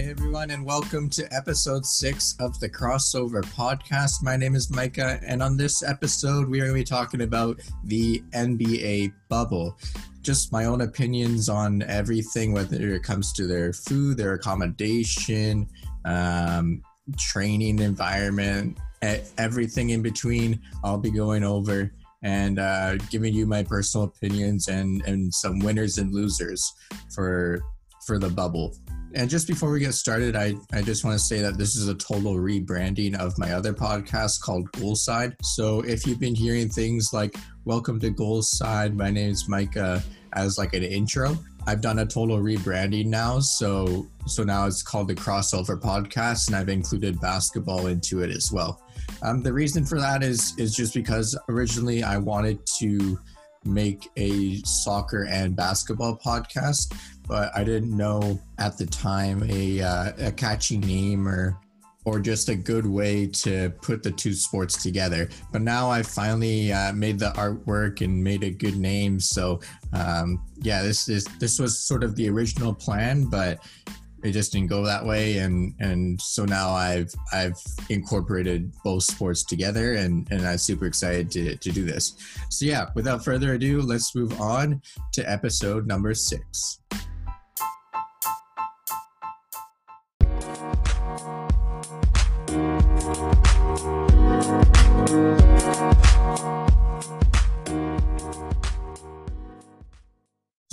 Hey everyone, and welcome to episode six of the Crossover Podcast. My name is Micah, and on this episode, we are going to be talking about the NBA bubble. Just my own opinions on everything, whether it comes to their food, their accommodation, um, training environment, everything in between. I'll be going over and uh, giving you my personal opinions and and some winners and losers for for the bubble. And just before we get started, I, I just want to say that this is a total rebranding of my other podcast called Goalside. So if you've been hearing things like Welcome to Goalside, my name is Micah as like an intro, I've done a total rebranding now. So so now it's called the Crossover Podcast, and I've included basketball into it as well. Um, the reason for that is is just because originally I wanted to make a soccer and basketball podcast, but I didn't know at the time a, uh, a catchy name or or just a good way to put the two sports together. But now I finally uh, made the artwork and made a good name. So um, yeah, this is this was sort of the original plan, but it just didn't go that way. And and so now i've i've incorporated both sports together and and i'm super excited to to do this. So yeah without further ado let's move on to episode number six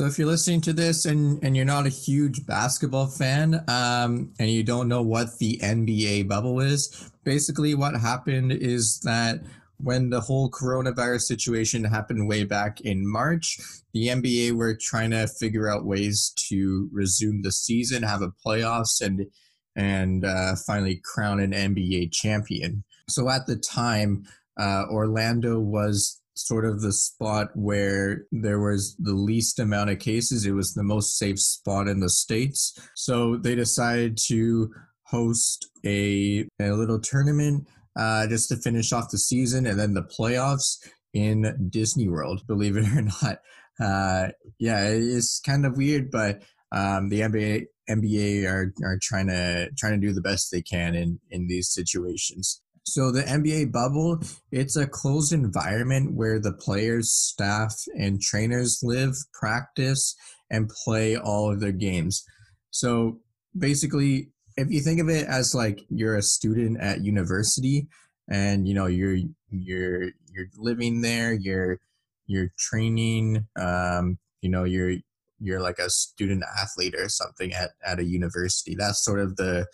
if you're listening to this and, and you're not a huge basketball fan um, and you don't know what the NBA bubble is, basically what happened is that when the whole coronavirus situation happened way back in March, the NBA were trying to figure out ways to resume the season, have a playoffs, and and uh, finally crown an NBA champion. So at the time, uh, Orlando was sort of the spot where there was the least amount of cases. It was the most safe spot in the States. So they decided to host a, a little tournament uh, just to finish off the season and then the playoffs in Disney World, believe it or not. Uh, yeah, it's kind of weird, but um, the NBA NBA are, are trying to trying to do the best they can in in these situations. So the NBA bubble, it's a closed environment where the players, staff, and trainers live, practice, and play all of their games. So basically, if you think of it as like you're a student at university and you know you're you're you're living there, you're you're training, um, you know, you're you're like a student athlete or something at, at a university. That's sort of the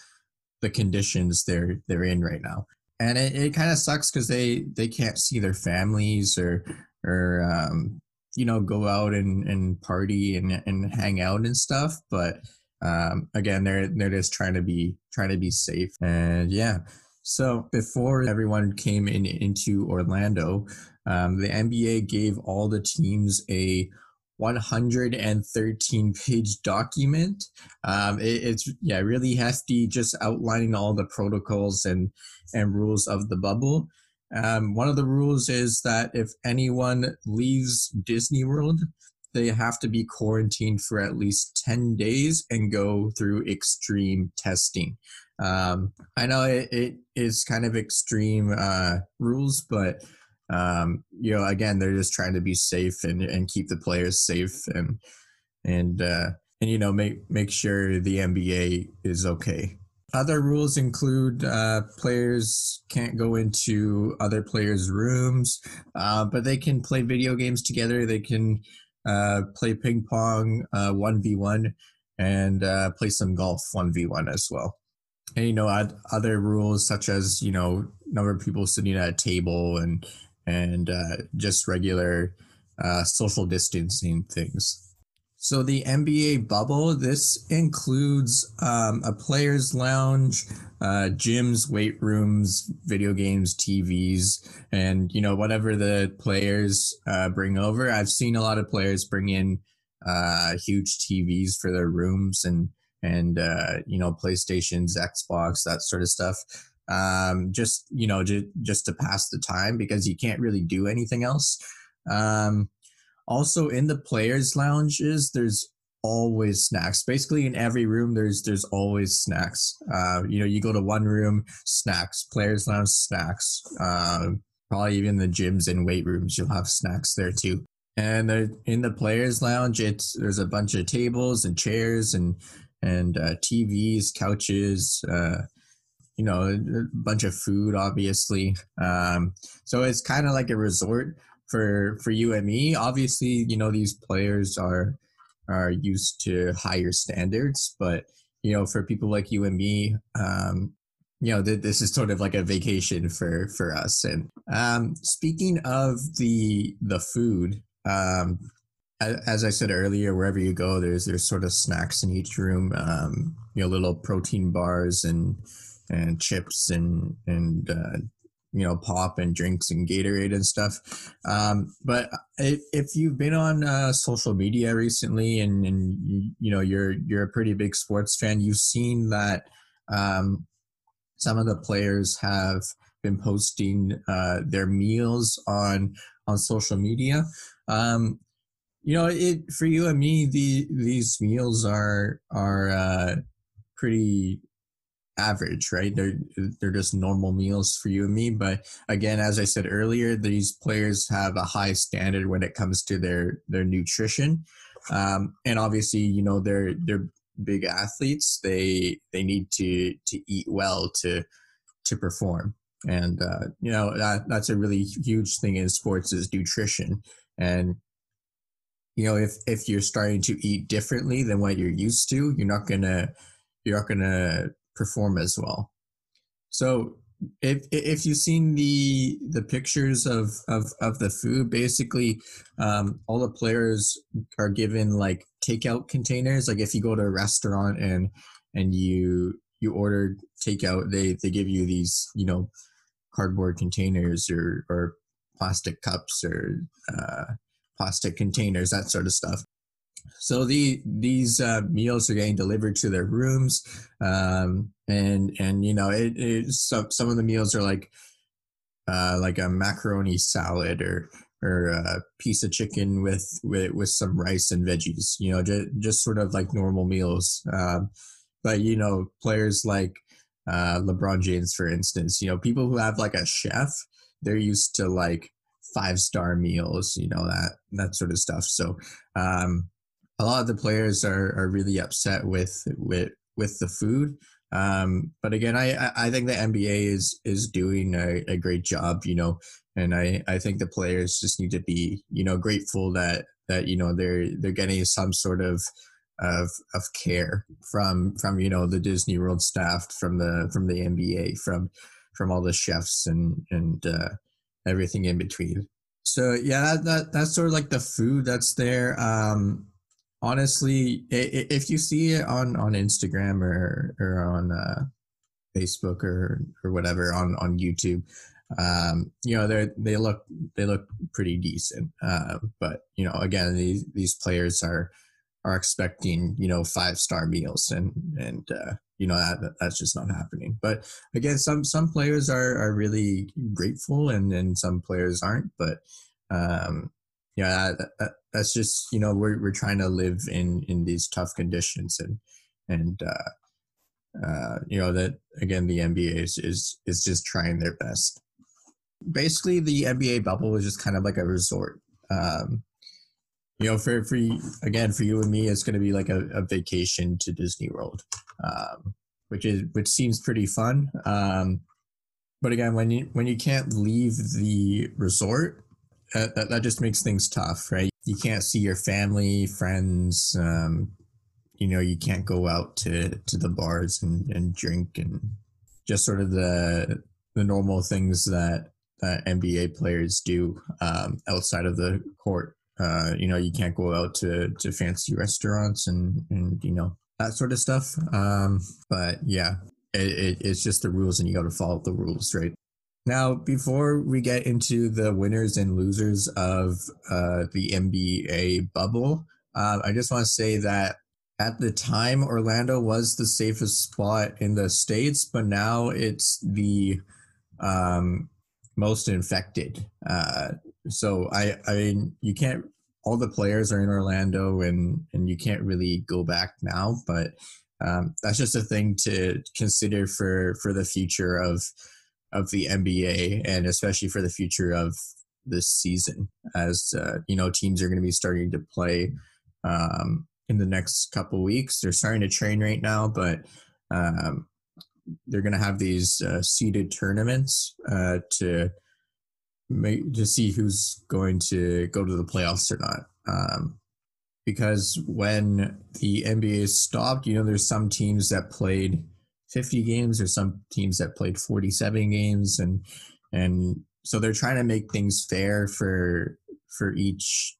the conditions they're they're in right now and it, it kind of sucks because they they can't see their families or or um, you know go out and, and party and, and hang out and stuff but um, again they're they're just trying to be trying to be safe. And yeah so before everyone came in into orlando um, the nba gave all the teams a 113 page document. Um, it, it's yeah really hefty, just outlining all the protocols and and rules of the bubble. Um, one of the rules is that if anyone leaves Disney World, they have to be quarantined for at least 10 days and go through extreme testing. Um, I know it, it is kind of extreme uh, rules, but um, you know, again, they're just trying to be safe and, and keep the players safe and and uh, and you know make make sure the NBA is okay. Other rules include uh, players can't go into other players' rooms, uh, but they can play video games together. They can uh, play ping pong one v one and uh, play some golf one v one as well. And you know, other rules such as you know number of people sitting at a table and and uh, just regular uh, social distancing things. So the NBA bubble, this includes um, a players' lounge, uh, gyms, weight rooms, video games, TVs, and you know whatever the players uh, bring over. I've seen a lot of players bring in uh, huge TVs for their rooms and and uh, you know PlayStations, Xbox, that sort of stuff um, just you know just to pass the time because you can't really do anything else. Um, also in the players lounges, there's always snacks. Basically, in every room, there's there's always snacks. Uh, you know, you go to one room, snacks. Players lounge, snacks. Um, probably even the gyms and weight rooms, you'll have snacks there too. And in the players lounge, it's there's a bunch of tables and chairs and and uh, TVs, couches. Uh, you know, a bunch of food, obviously. Um, so it's kind of like a resort for for you and me. Obviously, you know these players are are used to higher standards, but you know, for people like you and me, um, you know, th- this is sort of like a vacation for for us. And um, speaking of the the food, um, as I said earlier, wherever you go, there's there's sort of snacks in each room. Um, you know, little protein bars and and chips and and uh, you know pop and drinks and Gatorade and stuff. Um, but if if you've been on uh, social media recently and and you, you, know you're you're a pretty big sports fan, you've seen that um, some of the players have been posting uh, their meals on on social media. Um, you know, it for you and me, the these meals are are uh, pretty average, right? They're they're just normal meals for you and me. But again, as I said earlier, these players have a high standard when it comes to their their nutrition, um, and obviously, you know, they're they're big athletes. They they need to to eat well to to perform, and uh, you know that that's a really huge thing in sports is nutrition and you know if if you're starting to eat differently than what you're used to you're not gonna you're not gonna perform as well. So if if you've seen the the pictures of of, of the food, basically um, all the players are given like takeout containers. Like if you go to a restaurant and and you you order takeout, they they give you these you know cardboard containers or or plastic cups or uh, plastic containers, that sort of stuff. So the these uh, meals are getting delivered to their rooms, um, and and you know it, it some some of the meals are like uh, like a macaroni salad or or a piece of chicken with with, with some rice and veggies. You know, just just sort of like normal meals. Um, but you know, players like uh, LeBron James, for instance, you know, people who have like a chef, they're used to like five star meals, you know that that sort of stuff. So um, a lot of the players are, are really upset with with with the food. Um, but again, I I think the NBA is is doing a, a great job, you know, and I I think the players just need to be you know grateful that that you know they're they're getting some sort of of of care from from you know the Disney World staff, from the from the NBA, from from all the chefs and and uh, everything in between. So yeah, that, that that's sort of like the food that's there. Um, honestly, if you see it on on Instagram or or on uh, Facebook or or whatever on on YouTube, um, you know they they look they look pretty decent. Uh, but you know, again, these these players are are expecting you know five star meals and and uh, you know that that's just not happening. But again, some some players are are really grateful and and some players aren't. But um, yeah, that, that, that's just you know we're we're trying to live in in these tough conditions and and uh, uh, you know that again the NBA is is is just trying their best. Basically, the NBA bubble is just kind of like a resort. Um, you know, for for again for you and me, it's going to be like a, a vacation to Disney World, um, which is which seems pretty fun. Um, but again, when you when you can't leave the resort, that, that, that just makes things tough, right? You can't see your family, friends. Um, you know, you can't go out to, to the bars and, and drink and just sort of the the normal things that uh, NBA players do um, outside of the court. Uh, you know, you can't go out to, to fancy restaurants and, and you know that sort of stuff. Um, but yeah, it, it, it's just the rules, and you got to follow the rules, right? Now, before we get into the winners and losers of uh, the NBA bubble, uh, I just want to say that at the time, Orlando was the safest spot in the states, but now it's the um, most infected. Uh, so I, I mean, you can't all the players are in Orlando, and and you can't really go back now. But um, that's just a thing to consider for for the future of of the NBA, and especially for the future of this season, as uh, you know, teams are going to be starting to play um, in the next couple weeks. They're starting to train right now, but um, they're going to have these uh, seeded tournaments uh, to make to see who's going to go to the playoffs or not. Um, because when the NBA stopped, you know, there's some teams that played 50 games, or some teams that played 47 games, and and so they're trying to make things fair for for each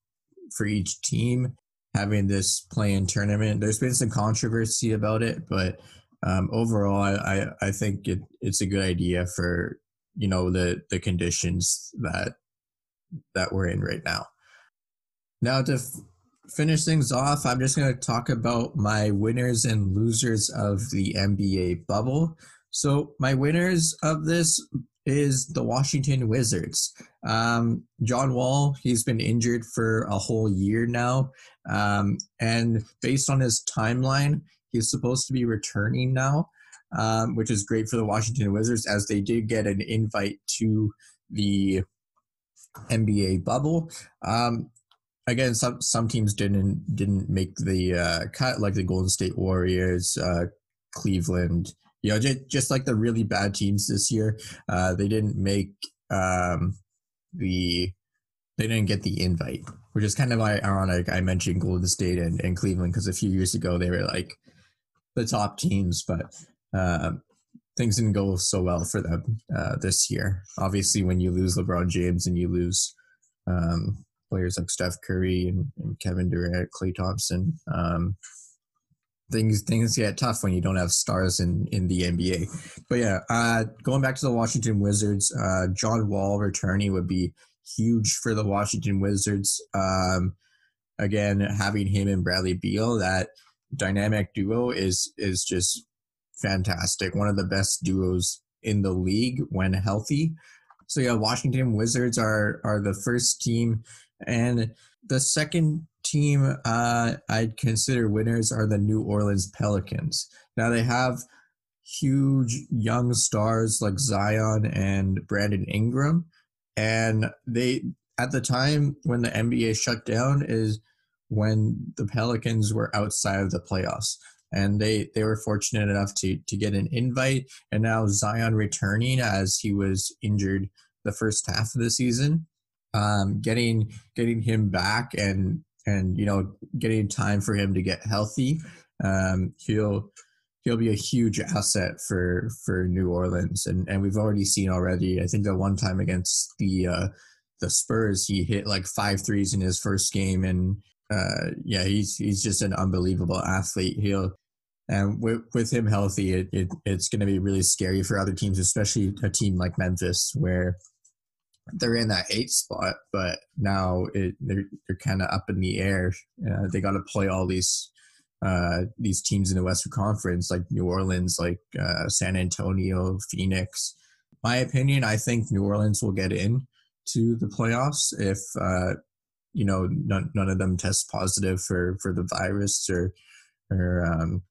for each team having this play-in tournament. There's been some controversy about it, but um, overall, I, I think it, it's a good idea for you know the the conditions that that we're in right now. Now to finish things off, I'm just going to talk about my winners and losers of the NBA bubble. So my winners of this is the Washington Wizards. Um, John Wall, he's been injured for a whole year now. Um, and based on his timeline, he's supposed to be returning now, um, which is great for the Washington Wizards as they did get an invite to the NBA bubble. Um, again, some some teams didn't didn't make the uh, cut, like the Golden State Warriors, uh, Cleveland, you know, just, just like the really bad teams this year, uh, they didn't make um, the they didn't get the invite, which is kind of ironic. I mentioned Golden State and, and Cleveland because a few years ago they were like the top teams, but uh, things didn't go so well for them uh, this year. Obviously, when you lose LeBron James and you lose um, players like Steph Curry and, and Kevin Durant, Klay Thompson, um, things things get tough when you don't have stars in in the NBA. But yeah, uh, going back to the Washington Wizards, uh, John Wall returning would be huge for the Washington Wizards. Um, again, having him and Bradley Beal, that dynamic duo is is just fantastic. One of the best duos in the league when healthy. So yeah, Washington Wizards are are the first team, and the second team uh, I'd consider winners are the New Orleans Pelicans. Now they have huge young stars like Zion and Brandon Ingram, and they at the time when the NBA shut down is when the Pelicans were outside of the playoffs. And they, they were fortunate enough to, to get an invite. And now Zion returning as he was injured the first half of the season. Um, getting getting him back and and you know getting time for him to get healthy um, he'll he'll be a huge asset for for New Orleans. And and we've already seen already I think that one time against the uh, the Spurs he hit like five threes in his first game. And uh, yeah he's he's just an unbelievable athlete. He'll and with, with him healthy it, it it's going to be really scary for other teams especially a team like Memphis where they're in that eight spot, but now it, they're they're kind of up in the air. Uh, they got to play all these uh, these teams in the Western Conference, like New Orleans, like uh, San Antonio, Phoenix. My opinion, I think New Orleans will get in to the playoffs if uh, you know none, none of them test positive for for the virus or or um,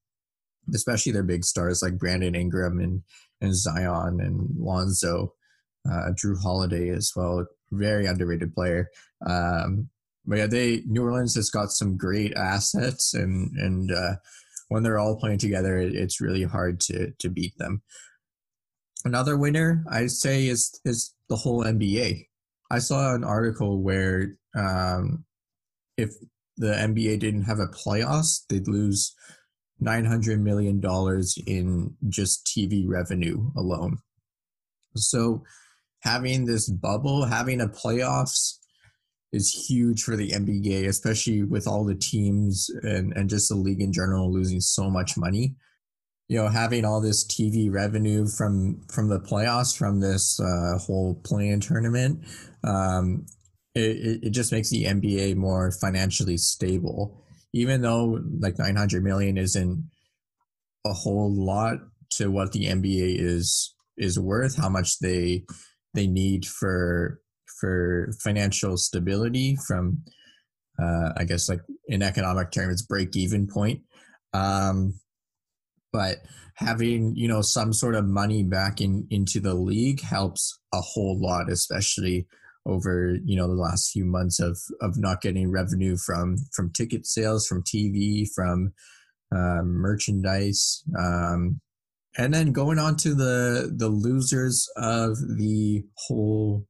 especially their big stars like Brandon Ingram and and Zion and Lonzo uh, Jrue Holiday as well. Very underrated player. Um, but yeah, they New Orleans has got some great assets, and and uh, when they're all playing together, it, it's really hard to to beat them. Another winner, I'd say, is is the whole NBA. I saw an article where um, if the NBA didn't have a playoffs, they'd lose nine hundred million dollars in just TV revenue alone. So having this bubble, having a playoffs is huge for the NBA, especially with all the teams and, and just the league in general losing so much money. You know, having all this TV revenue from from the playoffs, from this uh, whole play-in tournament, um, it, it just makes the NBA more financially stable. Even though like 900 million isn't a whole lot to what the NBA is is worth, how much they they need for for financial stability from uh, I guess like in economic terms, break even point. Um, but having you know some sort of money back in into the league helps a whole lot, especially over you know the last few months of of not getting revenue from from ticket sales, from TV, from uh, merchandise, um, and then going on to the the losers of the whole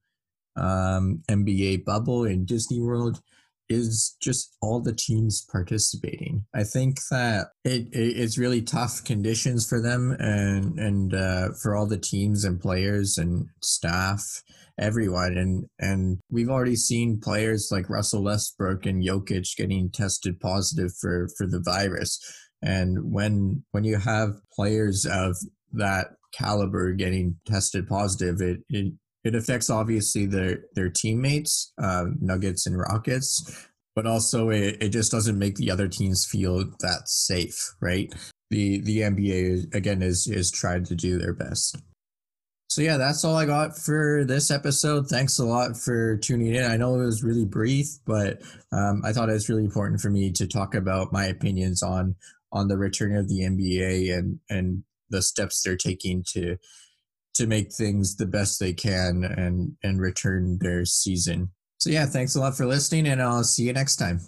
um, NBA bubble in Disney World is just all the teams participating. I think that it, it, it's really tough conditions for them and and uh, for all the teams and players and staff, everyone. And and we've already seen players like Russell Westbrook and Jokic getting tested positive for for the virus. And when when you have players of that caliber getting tested positive, it, it it affects obviously their their teammates, um, Nuggets and Rockets, but also it, it just doesn't make the other teams feel that safe, right? The the NBA again is is trying to do their best. So yeah, that's all I got for this episode. Thanks a lot for tuning in. I know it was really brief, but um, I thought it was really important for me to talk about my opinions on on the return of the NBA and and the steps they're taking to to make things the best they can and and return their season. So yeah, thanks a lot for listening and I'll see you next time.